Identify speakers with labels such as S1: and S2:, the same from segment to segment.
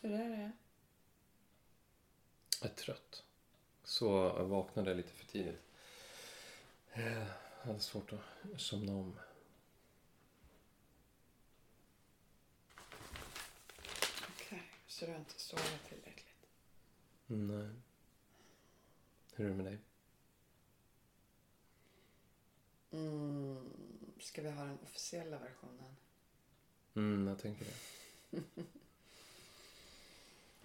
S1: Hur är det?
S2: Jag är trött. Så jag vaknade lite för tidigt. Jag hade svårt att somna om.
S1: Okej, så du har inte sovit tillräckligt?
S2: Nej. Hur är det med dig?
S1: Mm, ska vi ha den officiella versionen?
S2: Mm, jag tänker det.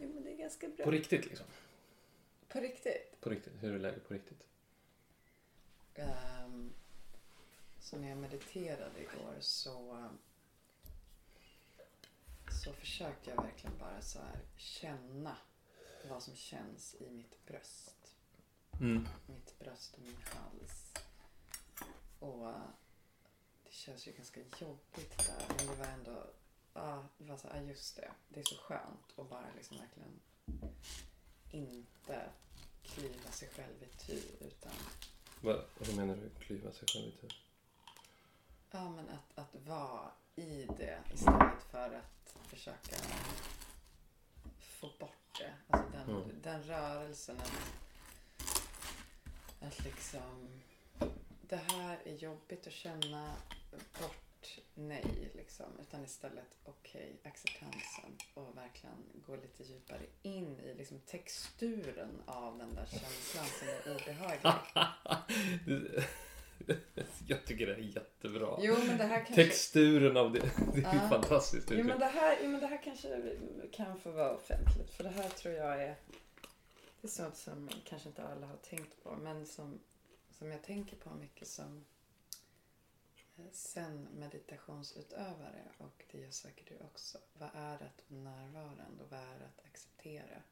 S1: Jo, men det är ganska bra.
S2: På riktigt liksom.
S1: På riktigt?
S2: På riktigt. Hur är läget på riktigt?
S1: Um, så när jag mediterade igår så, så försökte jag verkligen bara så här känna vad som känns i mitt bröst.
S2: Mm.
S1: Mitt bröst och min hals. Och det känns ju ganska jobbigt där. Men det var ändå, ja, det var så ja, just det. Det är så skönt att bara liksom verkligen inte klyva sig själv i tu utan
S2: Vad, vad menar du? Klyva sig själv lite?
S1: Ja, men att, att vara i det istället för att försöka få bort det. Alltså den,
S2: Mm.
S1: den rörelsen att, att liksom det här är jobbigt att känna bort nej liksom. Utan istället okej, acceptansen och verkligen gå lite djupare in i liksom texturen av den där känslan som är obehaglig.
S2: jag tycker det är jättebra.
S1: Jo, men det här kanske...
S2: Texturen av det, det är
S1: Ja.
S2: fantastiskt.
S1: Jo men, det här, jo men det här kanske kan få vara offentligt. För det här tror jag är... Det är sånt som kanske inte alla har tänkt på. Men som, som jag tänker på mycket som sen meditationsutövare. Och det gör säkert du också. Vad är att vara närvarande och vad är att acceptera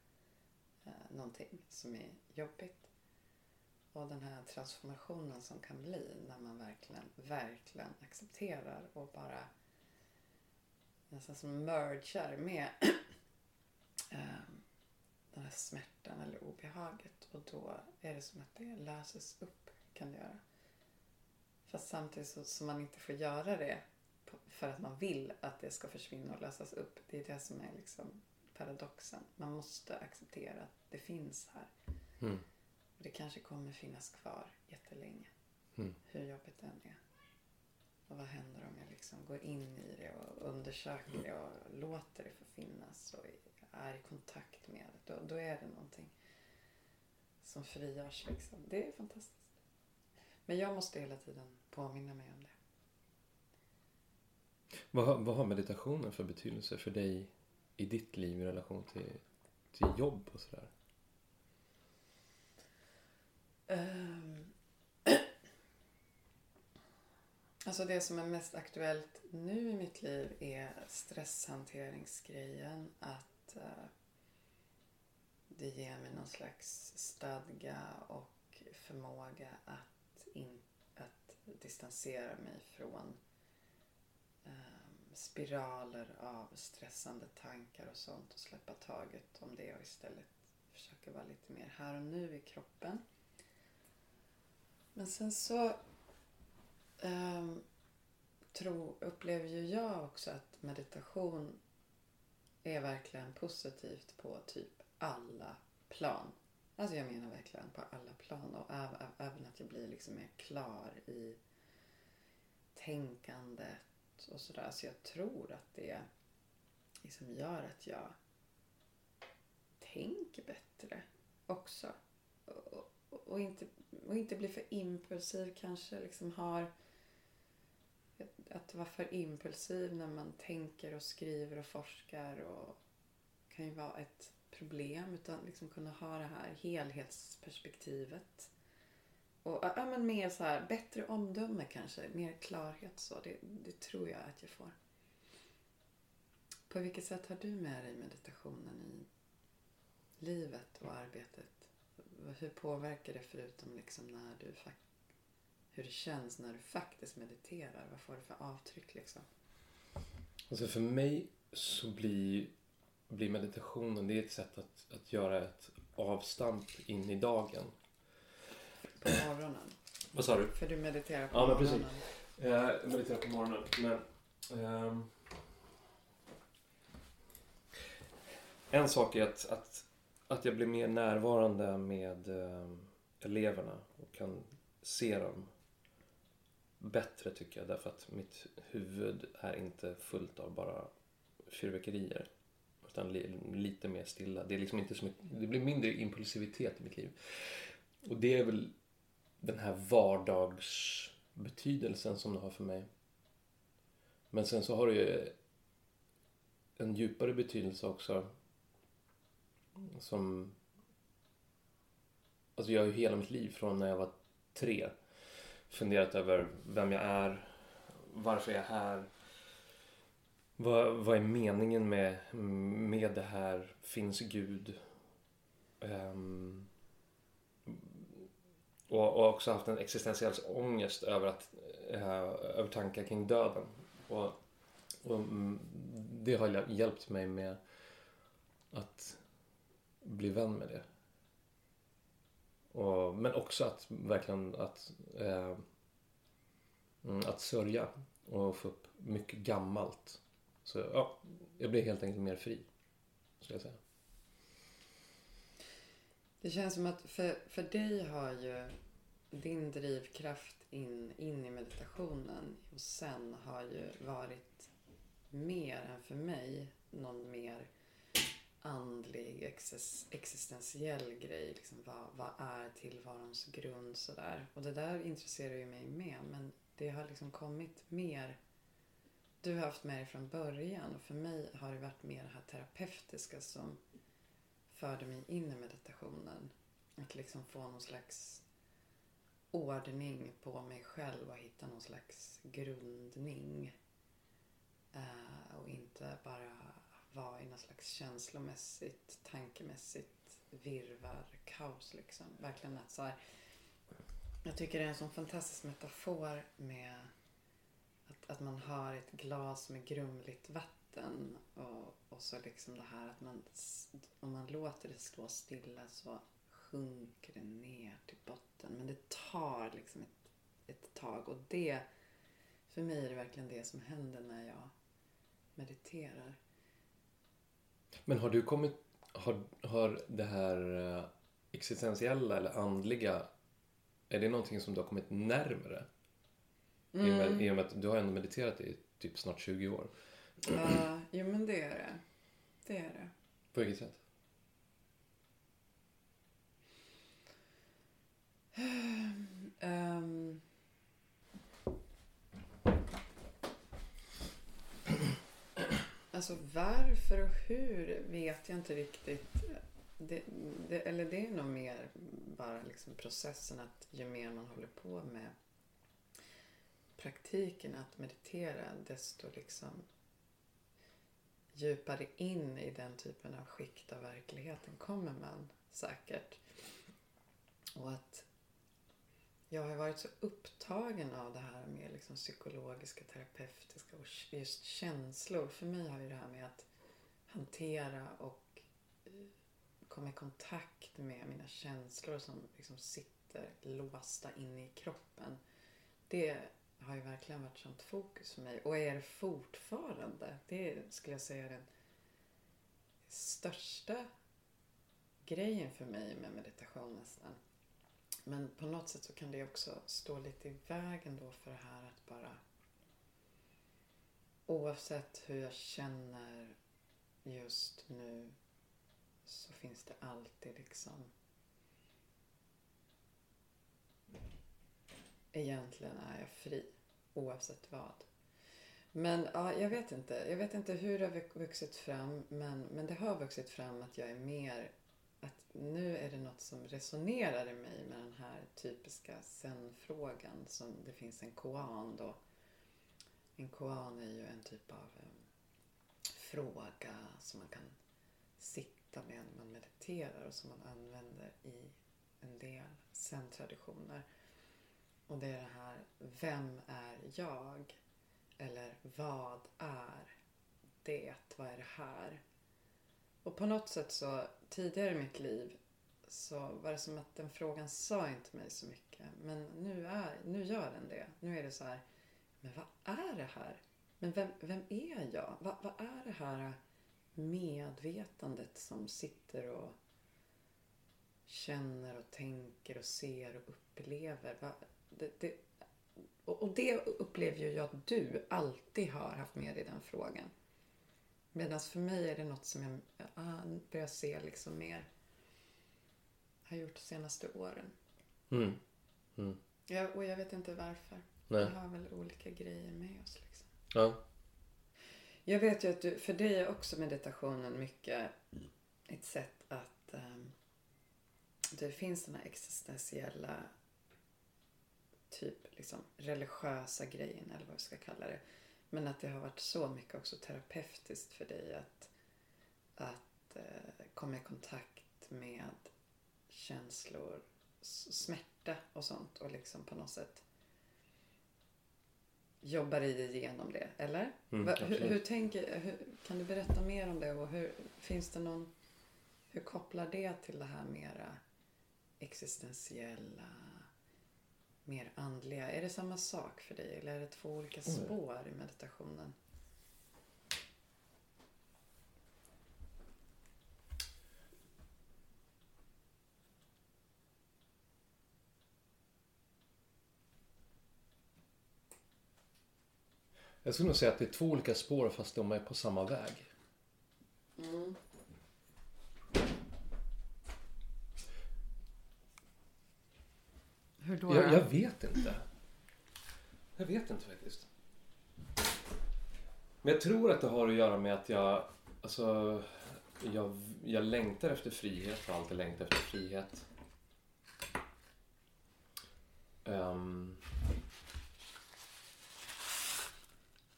S1: eh, någonting som är jobbigt. Och den här transformationen som kan bli när man verkligen, verkligen accepterar och bara nästan som mergar med eh, den här smärtan eller obehaget. Och då är det som att det löses upp, kan det göra. Fast samtidigt så, så man inte får göra det för att man vill att det ska försvinna och lösas upp. Det är det som är liksom paradoxen. Man måste acceptera att det finns här.
S2: Mm.
S1: Och det kanske kommer finnas kvar jättelänge.
S2: Mm.
S1: Hur jobbigt det än är. Och vad händer om jag liksom går in i det och undersöker det och låter det få finnas och är i kontakt med det. Då, då är det någonting som frigörs liksom. Det är fantastiskt. Men jag måste hela tiden påminna mig om det.
S2: Vad, har- vad har meditationen för betydelse för dig i ditt liv i relation till, till jobb och sådär?
S1: Ehm. Alltså det som är mest aktuellt nu i mitt liv är stresshanteringsgrejen. Att eh, det ger mig någon slags stadga och förmåga att, in, att distansera mig från ehm, spiraler av stressande tankar och sånt och släppa taget om det och istället försöka vara lite mer här och nu i kroppen. Men sen så ehm, tro, upplever ju jag också att meditation är verkligen positivt på typ alla plan. Alltså jag menar verkligen på alla plan och även att jag blir liksom mer klar i tänkandet och sådär. Så jag tror att det liksom gör att jag tänker bättre också. Och, och, och, inte, och inte blir för impulsiv kanske. Liksom har att vara för impulsiv när man tänker och skriver och forskar och kan ju vara ett problem. Utan liksom kunna ha det här helhetsperspektivet. Och ja, men mer så här, bättre omdöme kanske, mer klarhet så. Det, det tror jag att jag får. På vilket sätt har du med dig meditationen i livet och arbetet? Hur påverkar det förutom liksom när du hur det känns när du faktiskt mediterar? Vad får det för avtryck liksom?
S2: Alltså för mig så blir, blir meditationen det är ett sätt att, att göra ett avstamp in i dagen.
S1: På morgonen.
S2: Vad sa du?
S1: För du mediterar på
S2: Ja, men
S1: morgonen.
S2: precis. Jag mediterar på morgonen. Men, ehm, en sak är att, att, att jag blir mer närvarande med eh, eleverna och kan se dem bättre tycker jag därför att mitt huvud är inte fullt av bara fyrverkerier. Utan lite mer stilla. Det, är liksom inte så mycket, det blir mindre impulsivitet i mitt liv. Och det är väl den här vardagsbetydelsen som det har för mig. Men sen så har det ju en djupare betydelse också. Som... Alltså jag har ju hela mitt liv från när jag var tre funderat över vem jag är, varför jag är här. Vad, vad är meningen med, med det här? Finns Gud? Um, och, och också haft en existentiell ångest över, att, uh, över tankar kring döden. Och, och mm, det har hjälpt mig med att bli vän med det. Och, men också att verkligen att, eh, mm, att sörja och få upp mycket gammalt. Så ja, jag blev helt enkelt mer fri, skulle jag säga.
S1: Det känns som att för, för dig har ju din drivkraft in, in i meditationen och sen har ju varit mer än för mig någon mer andlig, existentiell grej. Liksom, vad, vad är tillvarons grund? Sådär. Och det där intresserar ju mig med. Men det har liksom kommit mer. Du har haft med dig från början och för mig har det varit mer det här terapeutiska som förde mig in i meditationen. Att liksom få någon slags ordning på mig själv och hitta någon slags grundning. Uh, och inte bara vara i någon slags känslomässigt, tankemässigt virvar, kaos liksom. Verkligen att så här, Jag tycker det är en sån fantastisk metafor med att, man har ett glas med grumligt vatten och, och så liksom det här att man, om man låter det stå stilla så sjunker det ner till botten. Men det tar liksom ett, ett tag och det, för mig är det verkligen det som händer när jag mediterar.
S2: Men har du kommit, har, har det här eh, existentiella eller andliga, är det någonting som du har kommit närmare? Mm. I, och med, mm. I och med att du har ändå mediterat i typ snart 20 år.
S1: Ja, jo men det är det. Det är det.
S2: På vilket sätt?
S1: Um, Alltså varför och hur vet jag inte riktigt. Det, det, eller det är nog mer bara liksom processen att ju mer man håller på med praktiken att meditera desto liksom djupare in i den typen av skikt av verkligheten kommer man säkert. Och att jag har varit så upptagen av det här med liksom psykologiska, terapeutiska och just känslor. För mig har ju det här med att hantera och eh, komma i kontakt med mina känslor som liksom sitter låsta inne i kroppen. Det har ju verkligen varit sånt fokus för mig och är det fortfarande. Det skulle jag säga är den största grejen för mig med meditation nästan. Men på något sätt så kan det också stå lite i vägen då för det här att bara oavsett hur jag känner just nu så finns det alltid liksom egentligen är jag fri oavsett vad. Men ja, jag vet inte. Jag vet inte hur det har vuxit fram men, men det har vuxit fram att jag är mer att nu är det något som resonerar i mig med den här typiska zen-frågan som det finns en koan då. En koan är ju en typ av um, fråga som man kan sitta med när man mediterar och som man använder i en del zen-traditioner. Och det är det här, vem är jag? Eller vad är det? Vad är det här? Och på något sätt så tidigare i mitt liv så var det som att den frågan sa inte mig så mycket. Men nu, är, nu gör den det. Nu är det så här, men vad är det här? Men vem, vem är jag? Vad, vad är det här medvetandet som sitter och känner och tänker och ser och upplever. Va- det, det, och det upplever ju jag att du alltid har haft med i den frågan. Medan för mig är det något som jag ah, börjar se liksom mer har gjort de senaste åren.
S2: Mm. Mm.
S1: Ja, och jag vet inte varför.
S2: Nej.
S1: Vi har väl olika grejer med oss liksom.
S2: Ja.
S1: Jag vet ju att du, för dig är också meditationen mycket ett sätt att ehm, det finns den här existentiella typ liksom religiösa grejen eller vad vi ska kalla det. Men att det har varit så mycket också terapeutiskt för dig att, att eh, komma i kontakt med känslor, smärta och sånt och liksom på något sätt jobbar dig igenom det, eller?
S2: Mm,
S1: Va, hur, hur tänker, hur, kan du berätta mer om det och hur, finns det någon, hur kopplar det till det här mera existentiella, mer andliga? Är det samma sak för dig eller är det två olika
S2: Mm.
S1: spår i meditationen?
S2: Jag skulle nog säga att det är två olika spår fast de är på samma väg.
S1: Hur då?
S2: Jag, jag vet inte. Jag vet inte faktiskt. Men jag tror att det har att göra med att jag, alltså, jag, jag längtar efter frihet, har alltid längtat efter frihet. Ehm,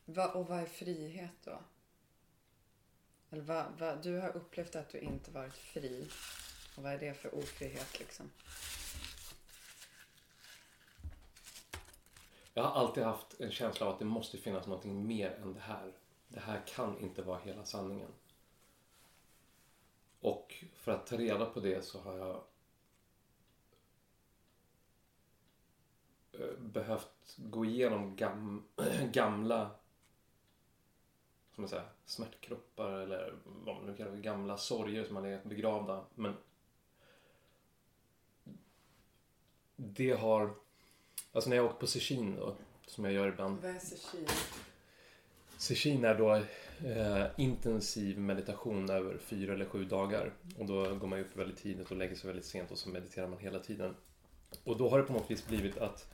S1: Va, och vad är frihet då? Eller vad, vad, du har upplevt att du inte varit fri. Och vad är det för ofrihet liksom?
S2: Jag har alltid haft en känsla av att det måste finnas någonting mer än det här. Det här kan inte vara hela sanningen. Och för att ta reda på det så har jag eh, behövt gå igenom gam, gamla som säga, smärtkroppar eller vad man nu kallar det, gamla sorger som har legat begravda. Men det har, alltså när jag åker på Sichin då, som jag gör ibland.
S1: Vad är seshin?
S2: Seshin är då eh, intensiv meditation över fyra eller sju dagar. Och då går man upp väldigt tidigt och lägger sig väldigt sent och så mediterar man hela tiden. Och då har det på något vis blivit att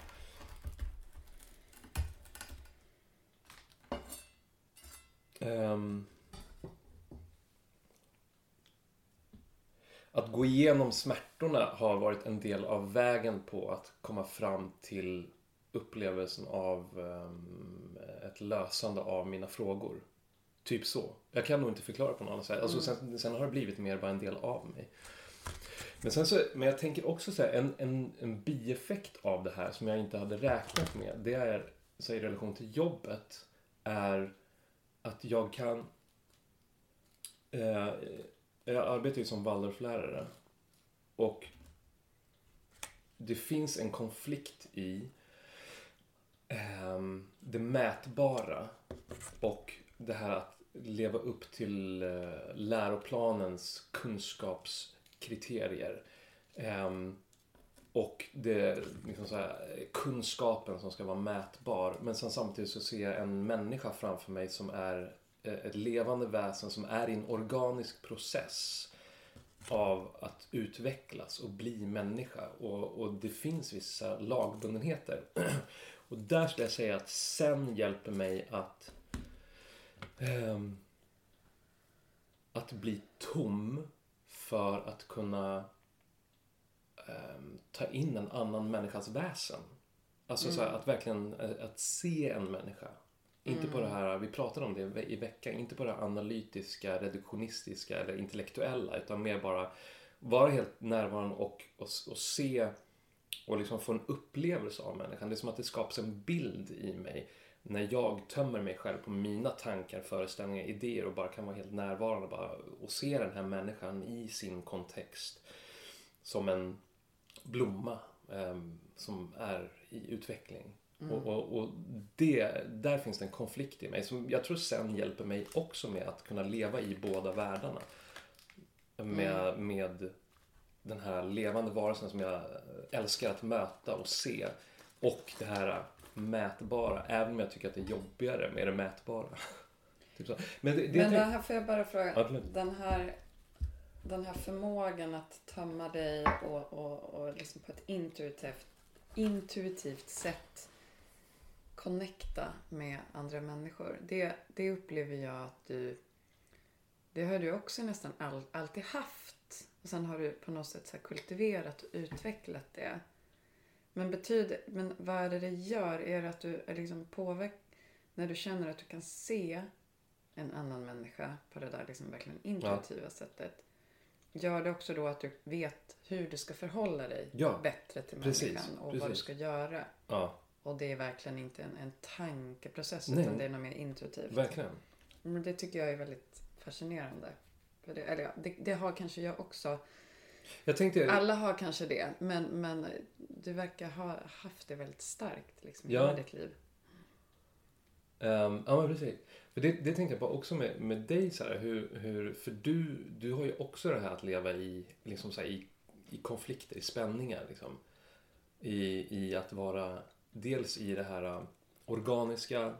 S2: ehm, att gå igenom smärtorna har varit en del av vägen på att komma fram till upplevelsen av ehm, ett lösande av mina frågor. Typ så. Jag kan nog inte förklara på något annat sätt. Alltså, sen, sen har det blivit mer bara en del av mig. Men, sen så, men jag tänker också så här, en, en, en bieffekt av det här som jag inte hade räknat med. Det är, så i relation till jobbet, är att jag kan... Eh, jag arbetar ju som Waldorflärare. Och det finns en konflikt i ehm, det mätbara och det här att leva upp till eh, läroplanens kunskapskriterier. Ehm, och det liksom så här, kunskapen som ska vara mätbar. Men sen samtidigt så ser jag en människa framför mig som är ett levande väsen som är i en organisk process av att utvecklas och bli människa. Och, och det finns vissa lagbundenheter. Och där skulle jag säga att sen hjälper mig att ehm, att bli tom för att kunna ehm, ta in en annan människas väsen. Alltså så här, att verkligen eh, att se en människa. Inte på det här, vi pratade om det i ve- i veckan, inte på det här analytiska, reduktionistiska eller intellektuella utan mer bara vara helt närvarande och, och, och se och liksom få en upplevelse av människan. Det är som att det skapas en bild i mig när jag tömmer mig själv på mina tankar, föreställningar, idéer och bara kan vara helt närvarande bara, och se den här människan i sin kontext som en blomma ehm, som är i utveckling.
S1: Mm.
S2: Och, och, och det, där finns det en konflikt i mig som jag tror sen hjälper mig också med att kunna leva i båda världarna. Med,
S1: Mm.
S2: med den här levande varelsen som jag älskar att möta och se. Och det här mätbara, även om jag tycker att det är jobbigare med det mätbara. typ så. Men det, det,
S1: Men det här får jag bara fråga.
S2: Ja,
S1: den, här, den här förmågan att tömma dig och, och, och liksom på ett intuitivt, intuitivt sätt connecta med andra människor. Det, det upplever jag att du... Det har du också nästan all, alltid haft. Och sen har du på något sätt så kultiverat och utvecklat det. Men, betyder, men vad är det det gör? Är det att du är liksom påverk... När du känner att du kan se en annan människa på det där liksom verkligen intuitiva sättet. Gör det också då att du vet hur du ska förhålla dig
S2: Ja,
S1: bättre till
S2: precis,
S1: människan och vad du
S2: precis.
S1: ska göra.
S2: ja,
S1: Och det är verkligen inte en, en tankeprocess
S2: Nej.
S1: utan det är något mer intuitivt.
S2: verkligen.
S1: Men det tycker jag är väldigt fascinerande. För det, eller ja, det, det har kanske jag också.
S2: Jag tänkte...
S1: Alla har kanske det. Men, men du verkar ha haft det väldigt starkt liksom, i
S2: Ja.
S1: hela ditt liv.
S2: Ehm, ja, men precis. För det, det tänkte jag på också med, med dig, så här, hur, hur, för du, du har ju också det här att leva i, liksom så här, i, i konflikter, i spänningar. Liksom. I, I att vara dels i det här äh, organiska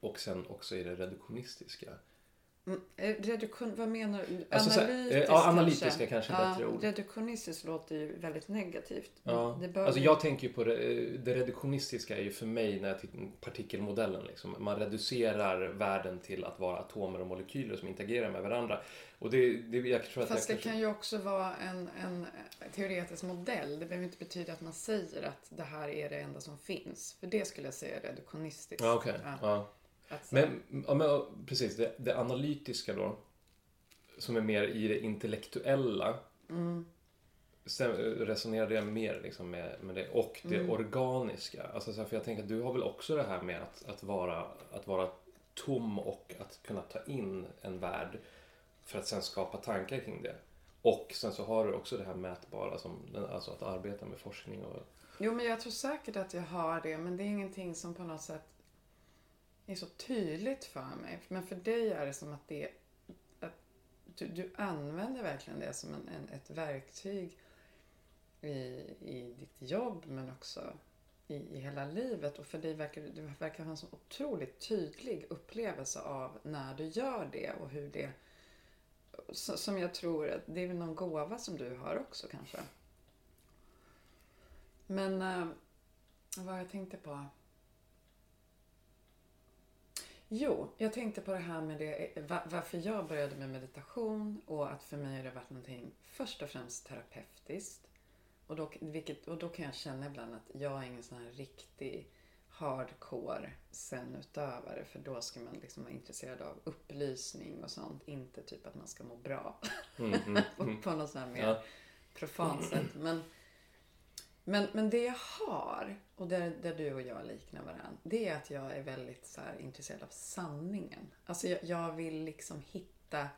S2: och sen också i det reduktionistiska.
S1: Mm, eh, reduktion, vad menar du?
S2: Alltså så här, eh, ja, analytiska kanske är bättre ord.
S1: Reduktionistiskt låter ju väldigt negativt.
S2: Ja. Alltså jag tänker ju på det, det reduktionistiska är ju för mig när jag tittar på partikelmodellen. Liksom. Man reducerar världen till att vara atomer och molekyler som interagerar med varandra. Och det, det jag tror att
S1: Fast det kan ju också vara en, en teoretisk modell. Det behöver inte betyda att man säger att det här är det enda som finns. För det skulle jag säga är reduktionistiskt.
S2: Ja, okej.
S1: Ja, Säga-
S2: Men, ja, men precis, det, det analytiska då, som är mer i det intellektuella,
S1: Mm,
S2: sen resonerade jag mer liksom med, med det. Och det
S1: Mm.
S2: organiska. Alltså, så här, för jag tänker att du har väl också det här med att, att, vara, att vara tom och att kunna ta in en värld för att sen skapa tankar kring det. Och sen så har du också det här mätbara, som, alltså att arbeta med forskning och...
S1: Jo, men jag tror säkert att jag har det. Men det är ingenting som på något sätt är så tydligt för mig. Men för dig är det som att det att du, du använder verkligen det som en, en, ett verktyg i, i ditt jobb men också i, i hela livet. Och för dig verkar du verkar ha en så otroligt tydlig upplevelse av när du gör det och hur det som jag tror att det är någon gåva som du har också kanske. Men eh, vad jag tänkte på? Jo, jag tänkte på det här med det, va- varför jag började med meditation och att för mig har det varit någonting först och främst terapeutiskt. Och då, vilket, och då kan jag känna ibland att jag är ingen sån här riktig hardcore zen-utövare för då ska man liksom vara intresserad av upplysning och sånt. Inte typ att man ska må bra
S2: Mm, mm, mm.
S1: på något sånt här mer
S2: Ja.
S1: profant sätt. Men, men, men det jag har, och där, där du och jag liknar varandra, det är att jag är väldigt så här, intresserad av sanningen. Alltså jag, jag vill liksom hitta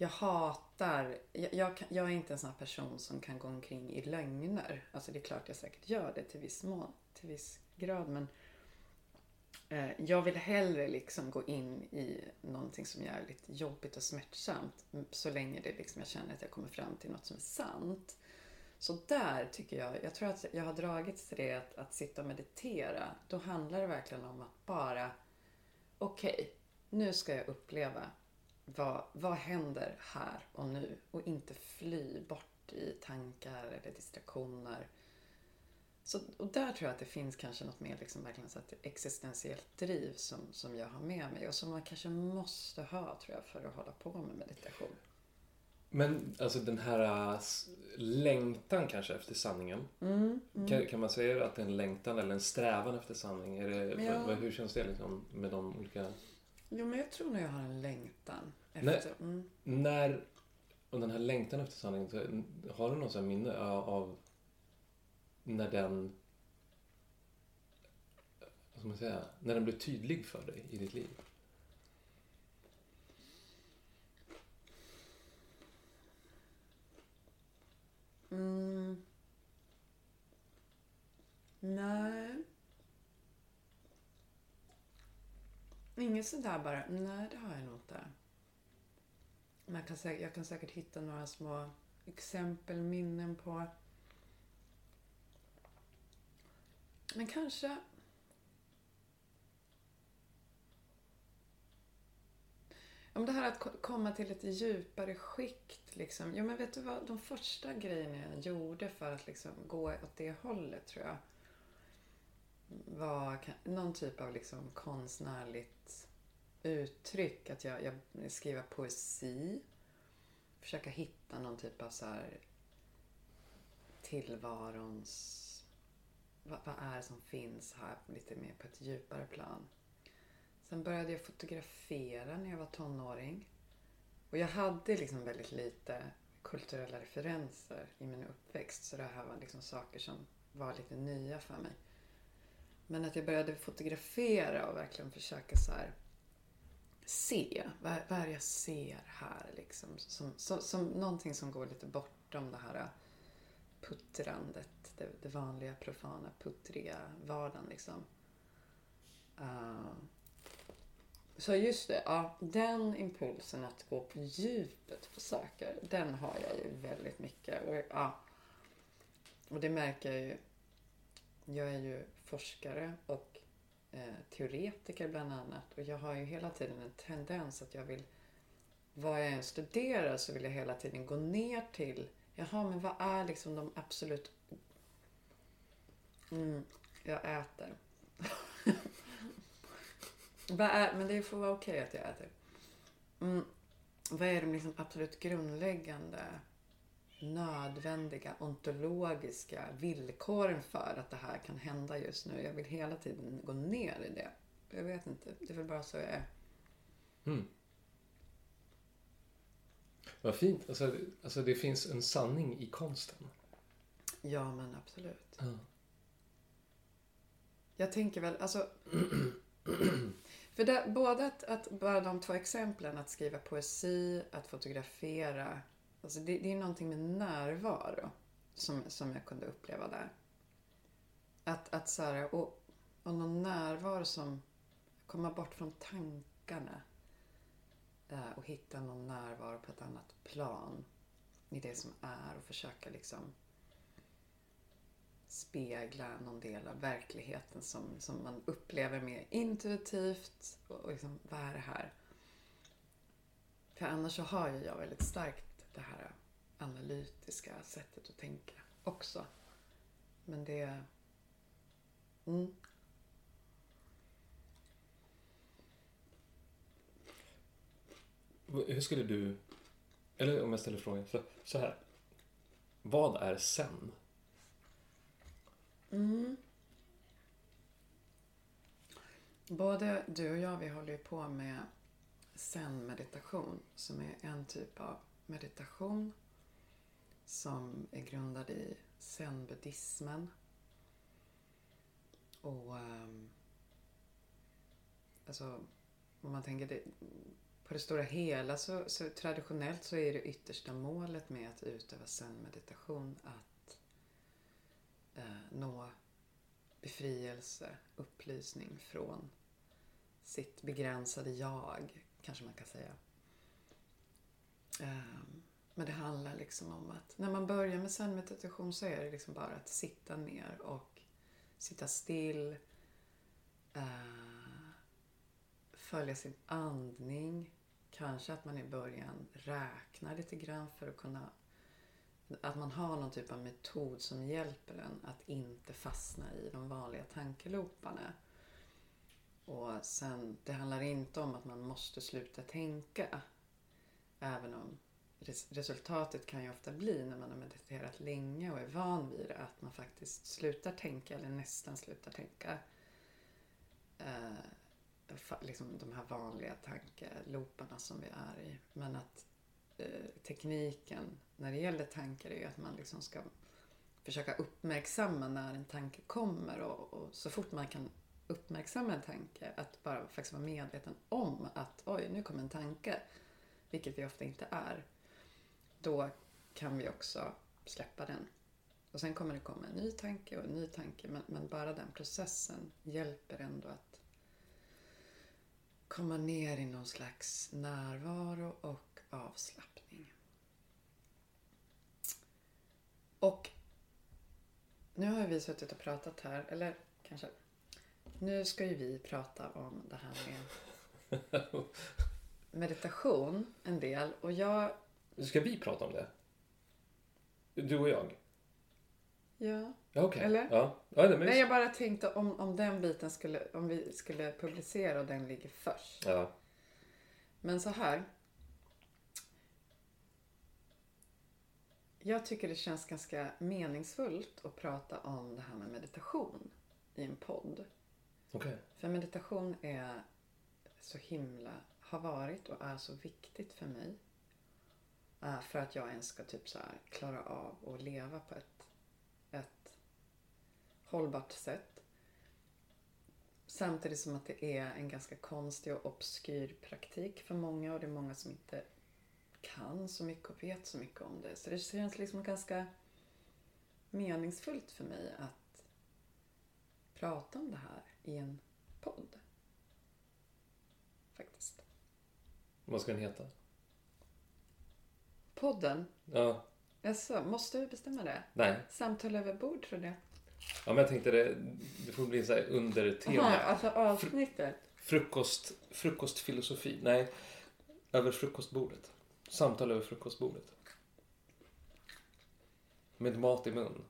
S1: jag hatar, jag, jag, jag är inte en sån här person som kan gå omkring i lögner. Alltså det är klart jag säkert gör det till viss mån, till viss grad. Men eh, jag vill hellre liksom gå in i någonting som är jävligt jobbigt och smärtsamt. Så länge det liksom jag känner att jag kommer fram till något som är sant. Så där tycker jag, jag tror att jag har dragits till det att, att sitta och meditera. Då handlar det verkligen om att bara, okej, nu ska jag uppleva vad, vad händer här och nu och inte fly bort i tankar eller distraktioner. Så, och där tror jag att det finns kanske något mer liksom verkligen så att existentiellt driv som, som jag har med mig och som man kanske måste ha tror jag för att hålla på med meditation.
S2: Men alltså den här äh, längtan kanske efter sanningen.
S1: Mm,
S2: Kan, kan man säga att det är en längtan eller en strävan efter sanning? Är det,
S1: Ja.
S2: vad, hur känns det liksom med de olika...
S1: Jo, men jag tror nog jag har en längtan efter. Mm.
S2: När, och den här längtan efter sanning, har du någon sån minne av, av när den... Vad ska man säga? När den blev tydlig för dig i ditt liv?
S1: Mm. Nej. Inget sådär bara, nej det har jag nog inte. Men jag kan, jag kan säkert hitta några små exempel, minnen på. Men kanske Om det här att komma till ett djupare skikt. Liksom. Jo, men vet du vad? De första grejerna jag gjorde för att liksom gå åt det hållet, tror jag, var någon typ av liksom konstnärligt uttryck. Att jag, jag skriver poesi. Försöka hitta någon typ av så här tillvarons... Vad, vad är det som finns här lite mer på ett djupare plan? Sen började jag fotografera när jag var tonåring. Och jag hade liksom väldigt lite kulturella referenser i min uppväxt. Så det här var liksom saker som var lite nya för mig. Men att jag började fotografera och verkligen försöka så här se. Vad, vad är det jag ser här liksom? Som, som, som någonting som går lite bortom det här puttrandet. Det, det vanliga profana puttriga vardagen liksom. Uh, så just det, ja, den impulsen att gå på djupet på saker, den har jag ju väldigt mycket. Och, ja, och det märker jag ju. Jag är ju forskare och eh, teoretiker bland annat. Och jag har ju hela tiden en tendens att jag vill, vad jag än studerar så vill jag hela tiden gå ner till, jaha men vad är liksom de absolut... Mm, jag äter. vad är, men det får vara okej att jag äter. Mm, vad är de liksom absolut grundläggande nödvändiga ontologiska villkoren för att det här kan hända just nu. Jag vill hela tiden gå ner i det. Jag vet inte. Det är väl bara så jag är.
S2: Mm. Vad fint. Alltså, alltså det finns en sanning i konsten.
S1: Ja, men absolut.
S2: Ja.
S1: Jag tänker väl, alltså... för det, både att, att bara de två exemplen, att skriva poesi, att fotografera. Alltså det, det är någonting med närvaro som, som jag kunde uppleva där. Att, att så här, och, och någon närvaro som komma bort från tankarna eh, och hitta någon närvaro på ett annat plan i det som är och försöka liksom spegla någon del av verkligheten som, som man upplever mer intuitivt. Och, och liksom, vad är det här? För annars så har ju jag väldigt starkt det här analytiska sättet att tänka också. Men det... Mm.
S2: Hur skulle du... Eller om jag ställer frågan så, så här. Vad är sen?
S1: Mm. Både du och jag, vi håller ju på med zen-meditation som är en typ av meditation som är grundad i zen-buddhismen. Och um, alltså, om man tänker det, på det stora hela så, så traditionellt så är det yttersta målet med att utöva zen-meditation att Eh, nå befrielse, upplysning från sitt begränsade jag, kanske man kan säga. Eh, men det handlar liksom om att när man börjar med zen-meditation så är det liksom bara att sitta ner och sitta still. Eh, följa sin andning. Kanske att man i början räknar lite grann för att kunna... Att man har någon typ av metod som hjälper en att inte fastna i de vanliga tankeloparna. Och sen, det handlar inte om att man måste sluta tänka. Även om resultatet kan ju ofta bli när man har mediterat länge och är van vid det att man faktiskt slutar tänka eller nästan slutar tänka. Eh, liksom de här vanliga tankeloparna som vi är i. Men att Eh, tekniken när det gäller tankar är ju att man liksom ska försöka uppmärksamma när en tanke kommer och, och så fort man kan uppmärksamma en tanke, att bara faktiskt vara medveten om att oj, nu kommer en tanke, vilket vi ofta inte är då kan vi också släppa den. Och sen kommer det komma en ny tanke och en ny tanke. Men, men bara den processen hjälper ändå att komma ner i någon slags närvaro och avslappning. Och nu har vi suttit och pratat här, eller kanske nu ska ju vi prata om det här med meditation en del och jag,
S2: Ska vi prata om det? Du och jag?
S1: ja,
S2: Ja, okej.
S1: Eller?
S2: Ja. ja är
S1: nej jag bara tänkte om, om den biten skulle, om vi skulle publicera och den ligger först.
S2: Ja.
S1: Men så här. Jag tycker det känns ganska meningsfullt att prata om det här med meditation i en podd.
S2: Okej.
S1: För meditation är så himla, har varit och är så viktigt för mig. Eh, För att jag ens ska typ så klara av att leva på ett, ett hållbart sätt. Samtidigt som att det är en ganska konstig och obskyr praktik för många och det är många som inte kan så mycket och vet så mycket om det. Så det känns liksom ganska meningsfullt för mig att prata om det här i en podd. Faktiskt.
S2: Vad ska den heta?
S1: Podden,
S2: Ja.
S1: alltså, måste vi bestämma det?
S2: Nej.
S1: Samtal över bord tror jag.
S2: Ja, men jag tänkte det, det får bli så här under
S1: Aha, alltså avsnittet.
S2: Frukost, frukostfilosofi. Nej, över frukostbordet. Samtal över frukostbordet. Med mat i mun.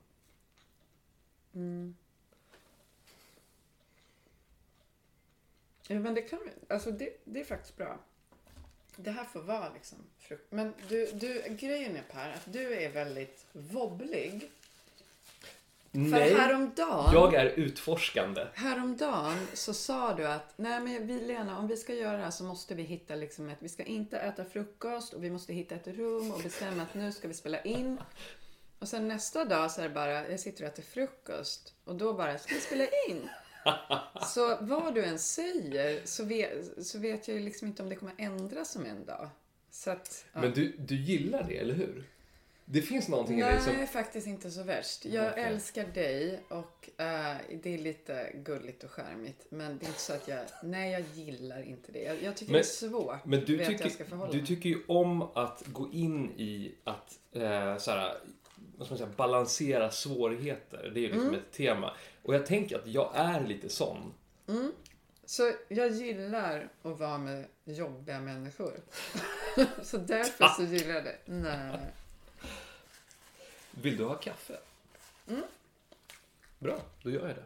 S1: Mm. Ja, men det kan. Alltså det, det är faktiskt bra. Det här får vara liksom frukt. Men du, du, grejen är Per, att du är väldigt vobblig.
S2: Nej,
S1: För häromdagen,
S2: jag är utforskande.
S1: häromdagen så sa du att nej men vi Lena, om vi ska göra det här så måste vi hitta liksom ett, vi ska inte äta frukost och vi måste hitta ett rum och bestämma att nu ska vi spela in. Och sen nästa dag så är det bara, jag sitter och äter frukost och då bara, ska vi spela in? Så vad du än säger så vet, så vet jag ju liksom inte om det kommer ändras om en dag. Så att, ja.
S2: Men du, du gillar det, eller hur? Det finns någonting i
S1: Nej,
S2: dig som...
S1: faktiskt inte så värst. Jag
S2: Okej.
S1: älskar dig och eh, det är lite gulligt och charmigt. Men det är inte så att jag... Nej, jag gillar inte det. Jag, jag tycker
S2: Men-
S1: det är svårt
S2: Men du tycker, du tycker ju om att gå in i att eh, såhär, vad ska man säga, balansera svårigheter. Det är ju liksom
S1: Mm.
S2: ett tema. Och jag tänker att jag är lite sån.
S1: Så jag gillar att vara med jobbiga människor. så därför så gillar jag det. Nej.
S2: Vill du ha kaffe?
S1: Mm.
S2: Bra, då gör jag det.